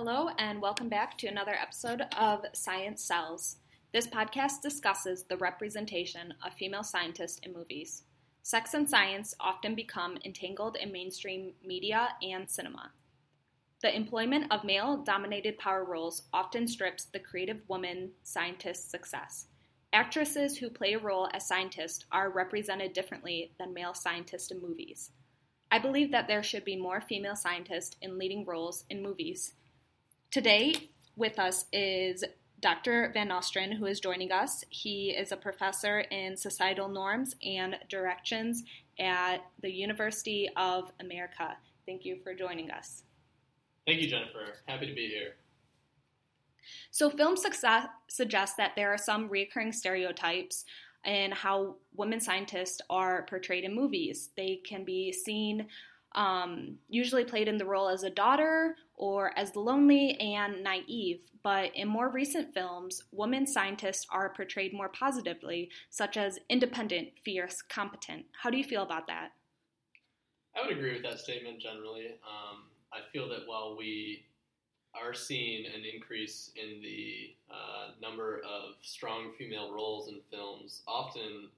Hello, and welcome back to another episode of Science Cells. This podcast discusses the representation of female scientists in movies. Sex and science often become entangled in mainstream media and cinema. The employment of male dominated power roles often strips the creative woman scientist's success. Actresses who play a role as scientists are represented differently than male scientists in movies. I believe that there should be more female scientists in leading roles in movies Today with us is Dr. Van Nostrand, who is joining us. He is a professor in societal norms and directions at the University of America. Thank you for joining us. Thank you, Jennifer. Happy to be here. So, film success suggests that there are some recurring stereotypes in how women scientists are portrayed in movies. They can be seen um, usually played in the role as a daughter or as lonely and naive. But in more recent films, women scientists are portrayed more positively, such as independent, fierce, competent. How do you feel about that? I would agree with that statement generally. Um, I feel that while we are seeing an increase in the uh, number of strong female roles in films, often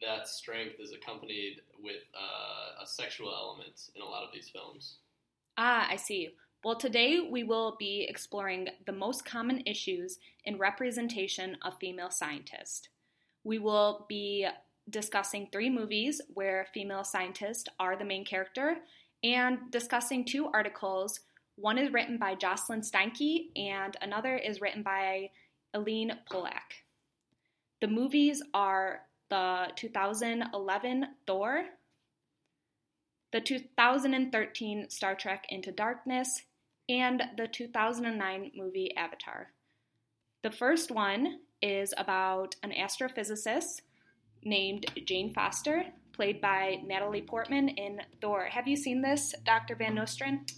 that strength is accompanied with uh, a sexual element in a lot of these films. Ah, I see. Well, today we will be exploring the most common issues in representation of female scientists. We will be discussing three movies where female scientists are the main character and discussing two articles. One is written by Jocelyn Steinke and another is written by Eileen Pollack. The movies are the 2011 Thor, the 2013 Star Trek Into Darkness, and the 2009 movie Avatar. The first one is about an astrophysicist named Jane Foster, played by Natalie Portman in Thor. Have you seen this, Dr. Van Nostrand?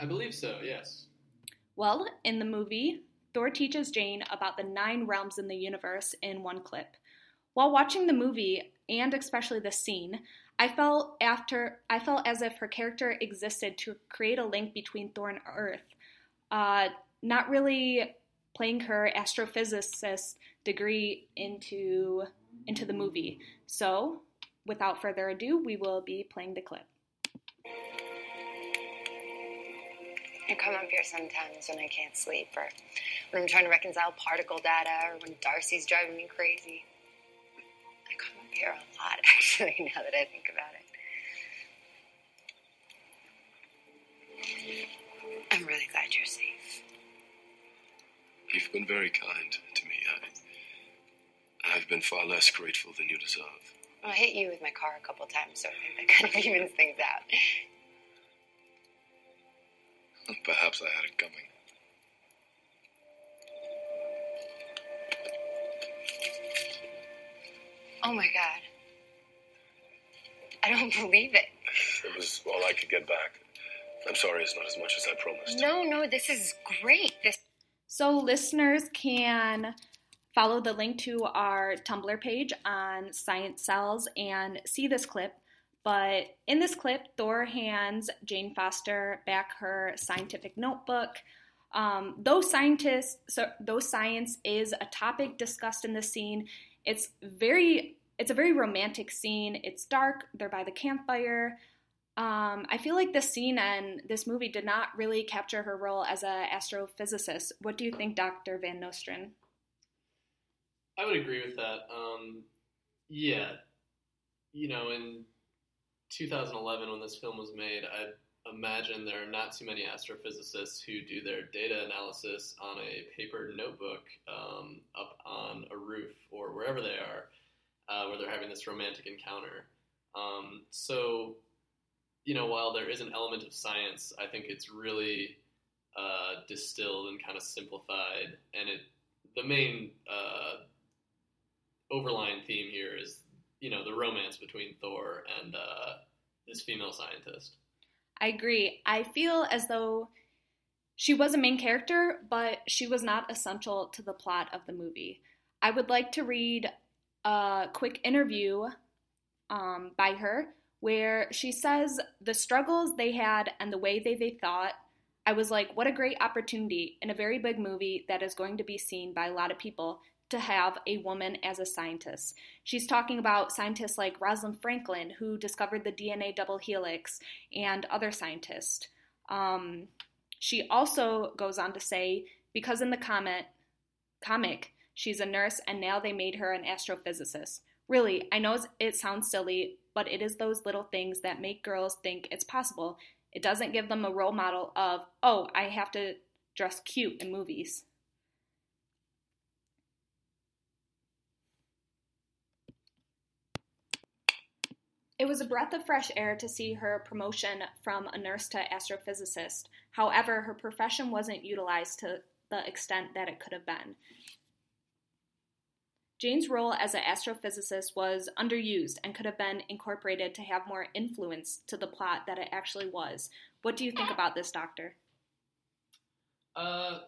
I believe so, yes. Well, in the movie, Thor teaches Jane about the nine realms in the universe in one clip. While watching the movie, and especially the scene, I felt after I felt as if her character existed to create a link between Thor and Earth, uh, not really playing her astrophysicist degree into into the movie. So, without further ado, we will be playing the clip. I come up here sometimes when I can't sleep, or when I'm trying to reconcile particle data, or when Darcy's driving me crazy here a lot, actually, now that I think about it. I'm really glad you're safe. You've been very kind to me. I, I've been far less grateful than you deserve. Well, I hit you with my car a couple times, so I think that kind of evens things out. Perhaps I had it coming. Oh my God. I don't believe it. It was all I could get back. I'm sorry it's not as much as I promised. No, no, this is great. This So listeners can follow the link to our Tumblr page on Science Cells and see this clip. But in this clip, Thor hands Jane Foster back her scientific notebook. Um, though scientists, so though science is a topic discussed in the scene, it's very it's a very romantic scene. It's dark. They're by the campfire. Um, I feel like this scene and this movie did not really capture her role as an astrophysicist. What do you think, Dr. Van Nostrand? I would agree with that. Um, yeah, you know, in 2011 when this film was made, I imagine there are not too many astrophysicists who do their data analysis on a paper notebook um, up on a roof or wherever they are uh, where they're having this romantic encounter. Um, so, you know, while there is an element of science, I think it's really uh, distilled and kind of simplified, and it the main uh, overlying theme here is you know the romance between Thor and uh, this female scientist. I agree. I feel as though she was a main character, but she was not essential to the plot of the movie. I would like to read a quick interview um, by her where she says the struggles they had and the way they, they thought. I was like, what a great opportunity in a very big movie that is going to be seen by a lot of people to have a woman as a scientist. She's talking about scientists like Rosalind Franklin, who discovered the DNA double helix, and other scientists. Um, she also goes on to say, because in the comment, comic, she's a nurse and now they made her an astrophysicist. Really, I know it sounds silly, but it is those little things that make girls think it's possible it doesn't give them a role model of, oh, I have to dress cute in movies. It was a breath of fresh air to see her promotion from a nurse to astrophysicist. However, her profession wasn't utilized to the extent that it could have been. Jane's role as an astrophysicist was underused and could have been incorporated to have more influence to the plot that it actually was. What do you think about this, Doctor? Uh,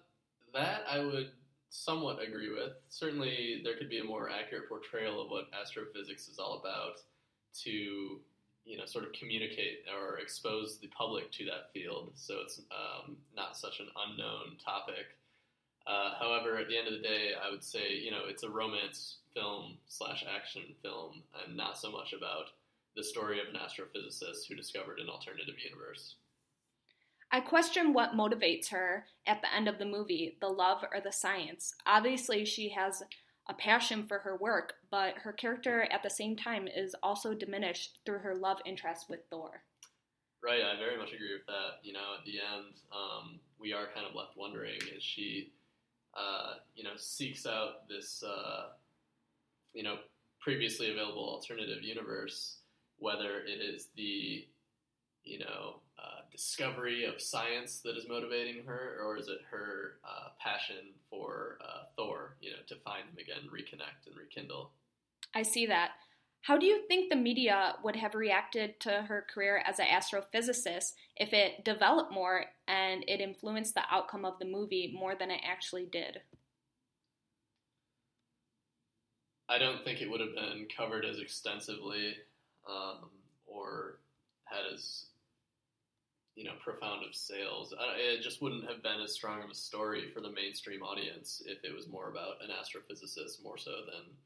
that I would somewhat agree with. Certainly, there could be a more accurate portrayal of what astrophysics is all about to, you know, sort of communicate or expose the public to that field, so it's um, not such an unknown topic. Uh, however, at the end of the day, I would say you know it's a romance film slash action film, and not so much about the story of an astrophysicist who discovered an alternative universe. I question what motivates her at the end of the movie, the love or the science. Obviously, she has a passion for her work, but her character at the same time is also diminished through her love interest with Thor. Right, I very much agree with that. You know, at the end, um, we are kind of left wondering is she uh, you know, seeks out this, uh, you know, previously available alternative universe, whether it is the, you know, uh, discovery of science that is motivating her, or is it her uh, passion for uh, Thor, you know, to find him again, reconnect and rekindle? I see that. How do you think the media would have reacted to her career as an astrophysicist if it developed more and it influenced the outcome of the movie more than it actually did? I don't think it would have been covered as extensively um, or had as you know profound of sales. It just wouldn't have been as strong of a story for the mainstream audience if it was more about an astrophysicist more so than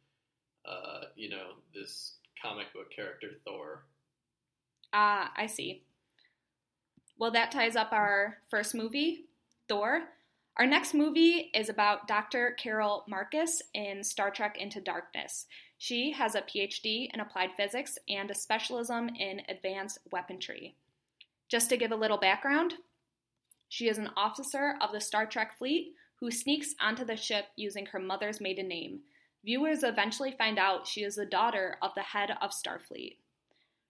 uh, you know, this comic book character Thor. Ah, I see. Well, that ties up our first movie, Thor. Our next movie is about Dr. Carol Marcus in Star Trek Into Darkness. She has a PhD in applied physics and a specialism in advanced weaponry. Just to give a little background, she is an officer of the Star Trek fleet who sneaks onto the ship using her mother's maiden name. Viewers eventually find out she is the daughter of the head of Starfleet.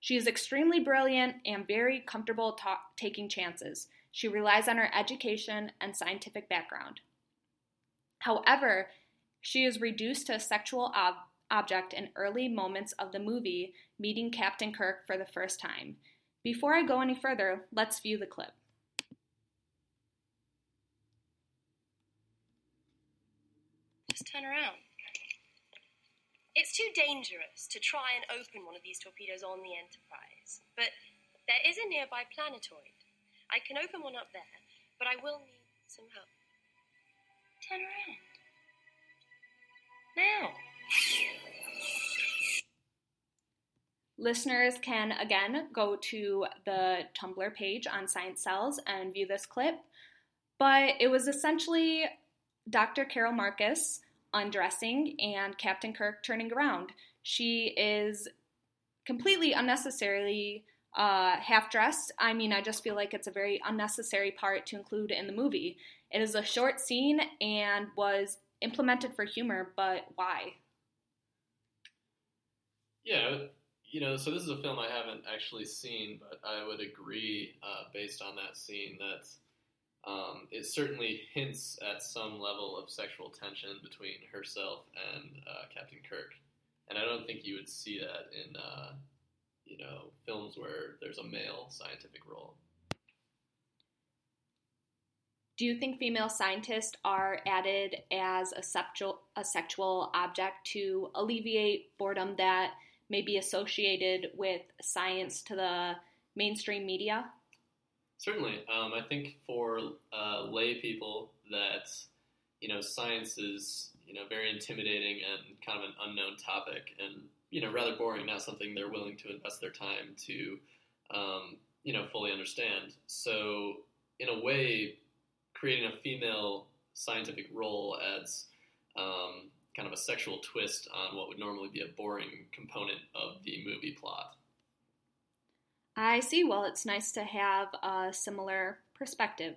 She is extremely brilliant and very comfortable ta- taking chances. She relies on her education and scientific background. However, she is reduced to a sexual ob- object in early moments of the movie, meeting Captain Kirk for the first time. Before I go any further, let's view the clip. Just turn around. It's too dangerous to try and open one of these torpedoes on the Enterprise, but there is a nearby planetoid. I can open one up there, but I will need some help. Turn around. Now. Listeners can again go to the Tumblr page on Science Cells and view this clip. But it was essentially Dr. Carol Marcus undressing and Captain Kirk turning around. She is completely unnecessarily uh, half dressed. I mean, I just feel like it's a very unnecessary part to include in the movie. It is a short scene and was implemented for humor, but why? Yeah, you know, so this is a film I haven't actually seen, but I would agree, uh, based on that scene, that um, it certainly hints at some level of sexual tension between herself and uh, Captain Kirk, and I don't think you would see that in uh, you know films where there's a male scientific role. Do you think female scientists are added as a sexual a sexual object to alleviate boredom that may be associated with science to the mainstream media? Certainly, um, I think for uh, lay people that you know science is you know very intimidating and kind of an unknown topic, and you know rather boring, not something they're willing to invest their time to um, you know fully understand. So in a way, creating a female scientific role adds um, kind of a sexual twist on what would normally be a boring component of the movie plot. I see. Well, it's nice to have a similar perspective.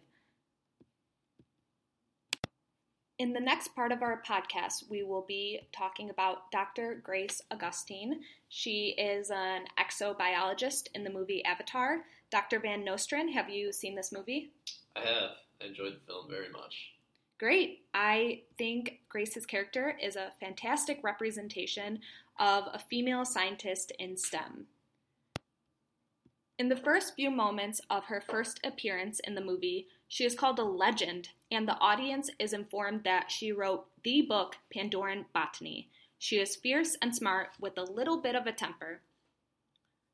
In the next part of our podcast, we will be talking about Dr. Grace Augustine. She is an exobiologist in the movie Avatar. Dr. Van Nostrand, have you seen this movie? I have. I enjoyed the film very much. Great. I think Grace's character is a fantastic representation of a female scientist in STEM. In the first few moments of her first appearance in the movie, she is called a legend, and the audience is informed that she wrote the book Pandoran Botany. She is fierce and smart with a little bit of a temper.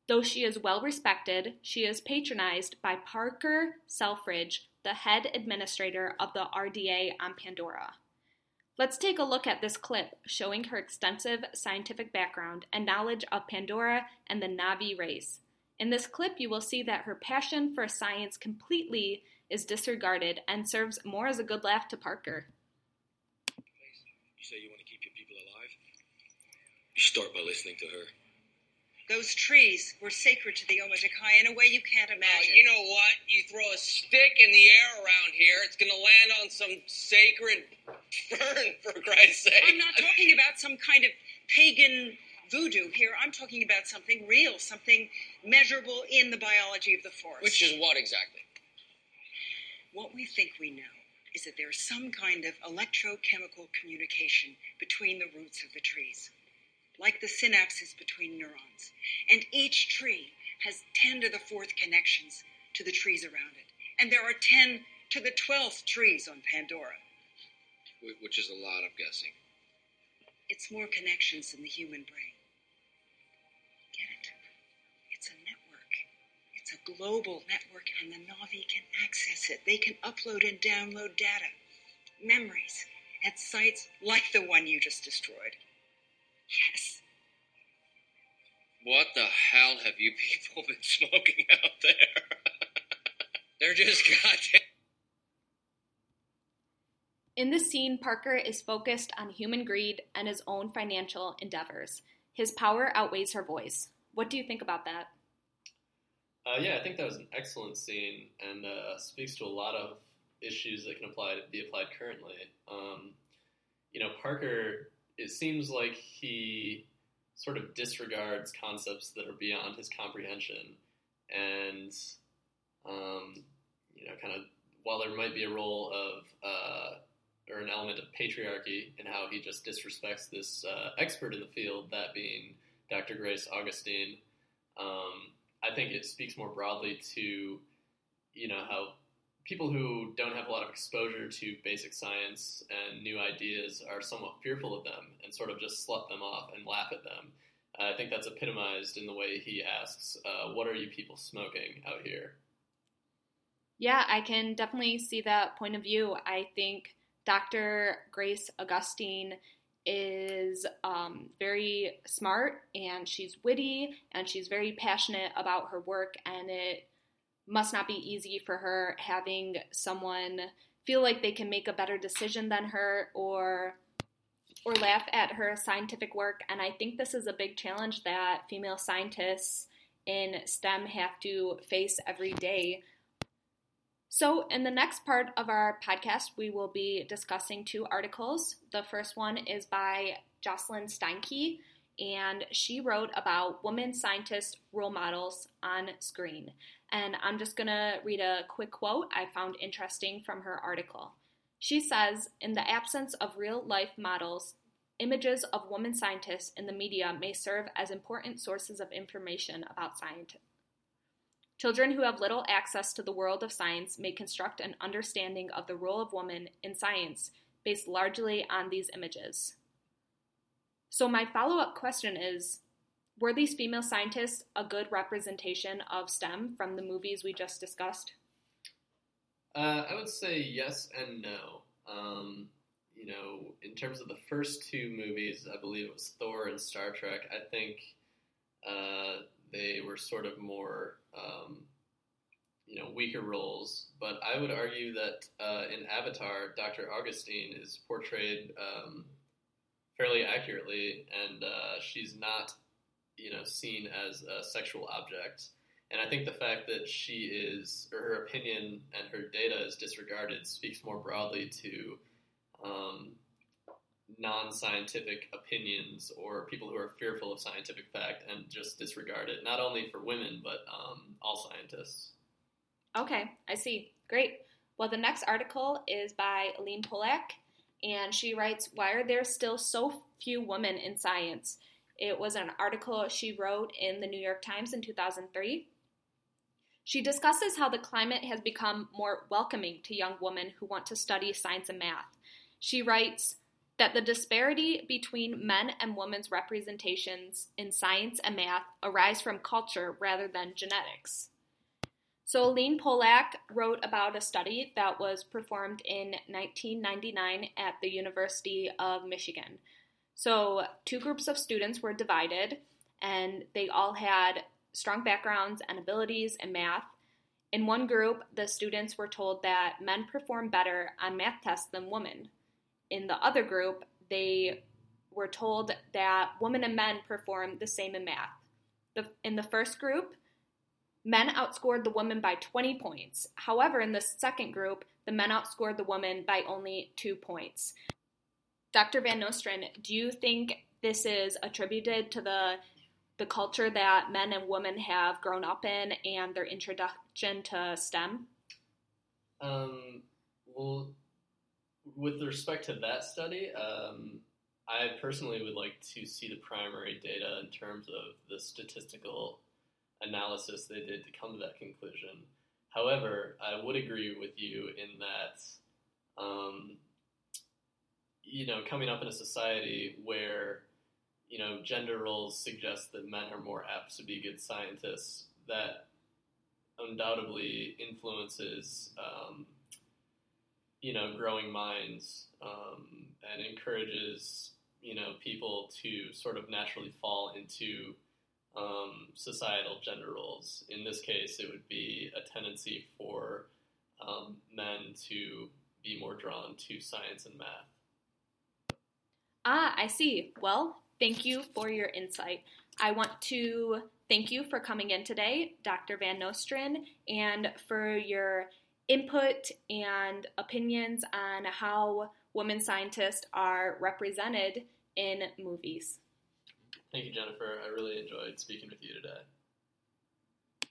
Though she is well respected, she is patronized by Parker Selfridge, the head administrator of the RDA on Pandora. Let's take a look at this clip showing her extensive scientific background and knowledge of Pandora and the Na'vi race. In this clip, you will see that her passion for science completely is disregarded and serves more as a good laugh to Parker. You say you want to keep your people alive? You start by listening to her. Those trees were sacred to the Omaticaya in a way you can't imagine. you know what? You throw a stick in the air around here, it's going to land on some sacred fern, for Christ's sake. I'm not talking about some kind of pagan voodoo here. I'm talking about something real, something measurable in the biology of the forest. Which is what exactly? what we think we know is that there's some kind of electrochemical communication between the roots of the trees, like the synapses between neurons. And each tree has 10 to the fourth connections to the trees around it. And there are 10 to the 12th trees on Pandora. Which is a lot, I'm guessing. It's more connections than the human brain. Get it? It's a network. It's a global network, and the Na'vi can access it. They can upload and download data, memories, at sites like the one you just destroyed. Yes. What the hell have you people been smoking out there? They're just goddamn. In this scene, Parker is focused on human greed and his own financial endeavors. His power outweighs her voice. What do you think about that? Uh, yeah, I think that was an excellent scene and uh, speaks to a lot of issues that can apply be applied currently. Um, you know, Parker. It seems like he sort of disregards concepts that are beyond his comprehension, and um, you know, kind of while there might be a role of uh, or an element of patriarchy in how he just disrespects this uh, expert in the field, that being Dr. Grace Augustine. Um, I think it speaks more broadly to, you know, how people who don't have a lot of exposure to basic science and new ideas are somewhat fearful of them and sort of just slut them off and laugh at them. I think that's epitomized in the way he asks, uh, "What are you people smoking out here?" Yeah, I can definitely see that point of view. I think Dr. Grace Augustine is um, very smart and she's witty and she's very passionate about her work, and it must not be easy for her having someone feel like they can make a better decision than her or or laugh at her scientific work. And i think this is a big challenge that female scientists in stem have to face every day. So, in the next part of our podcast, we will be discussing two articles. The first one is by Jocelyn Steinke, and she wrote about women scientist role models on screen. And I'm just going to read a quick quote I found interesting from her article. She says In the absence of real life models, images of women scientists in the media may serve as important sources of information about science. Children who have little access to the world of science may construct an understanding of the role of women in science based largely on these images. So, my follow up question is Were these female scientists a good representation of STEM from the movies we just discussed? Uh, I would say yes and no. Um, you know, in terms of the first two movies, I believe it was Thor and Star Trek. I think uh, they were sort of more, um, you know, weaker roles. But I would argue that uh, in Avatar, Dr. Augustine is portrayed um, fairly accurately, and uh, she's not, you know, seen as a sexual object. And I think the fact that she is, or her opinion and her data is disregarded, speaks more broadly to um, non scientific opinions or people who are fearful of scientific fact and just disregard it, not only for women, but um, all scientists. Okay, I see. Great. Well, the next article is by Aline Pollack, and she writes Why are there still so few women in science? It was an article she wrote in the New York Times in 2003. She discusses how the climate has become more welcoming to young women who want to study science and math. She writes that the disparity between men and women's representations in science and math arise from culture rather than genetics. So, Aline Pollack wrote about a study that was performed in 1999 at the University of Michigan. So, two groups of students were divided, and they all had strong backgrounds and abilities in math. In one group, the students were told that men perform better on math tests than women. In the other group, they were told that women and men perform the same in math. The, in the first group, men outscored the women by 20 points. However, in the second group, the men outscored the women by only two points. Dr. Van Nostrand, do you think this is attributed to the the culture that men and women have grown up in and their introduction to STEM? Um, well, with respect to that study, um, I personally would like to see the primary data in terms of the statistical analysis they did to come to that conclusion. However, I would agree with you in that, um, you know, coming up in a society where you know, gender roles suggest that men are more apt to be good scientists. That undoubtedly influences, um, you know, growing minds um, and encourages, you know, people to sort of naturally fall into um, societal gender roles. In this case, it would be a tendency for um, men to be more drawn to science and math. Ah, I see. Well, Thank you for your insight. I want to thank you for coming in today, Dr. Van Nostrand, and for your input and opinions on how women scientists are represented in movies. Thank you, Jennifer. I really enjoyed speaking with you today.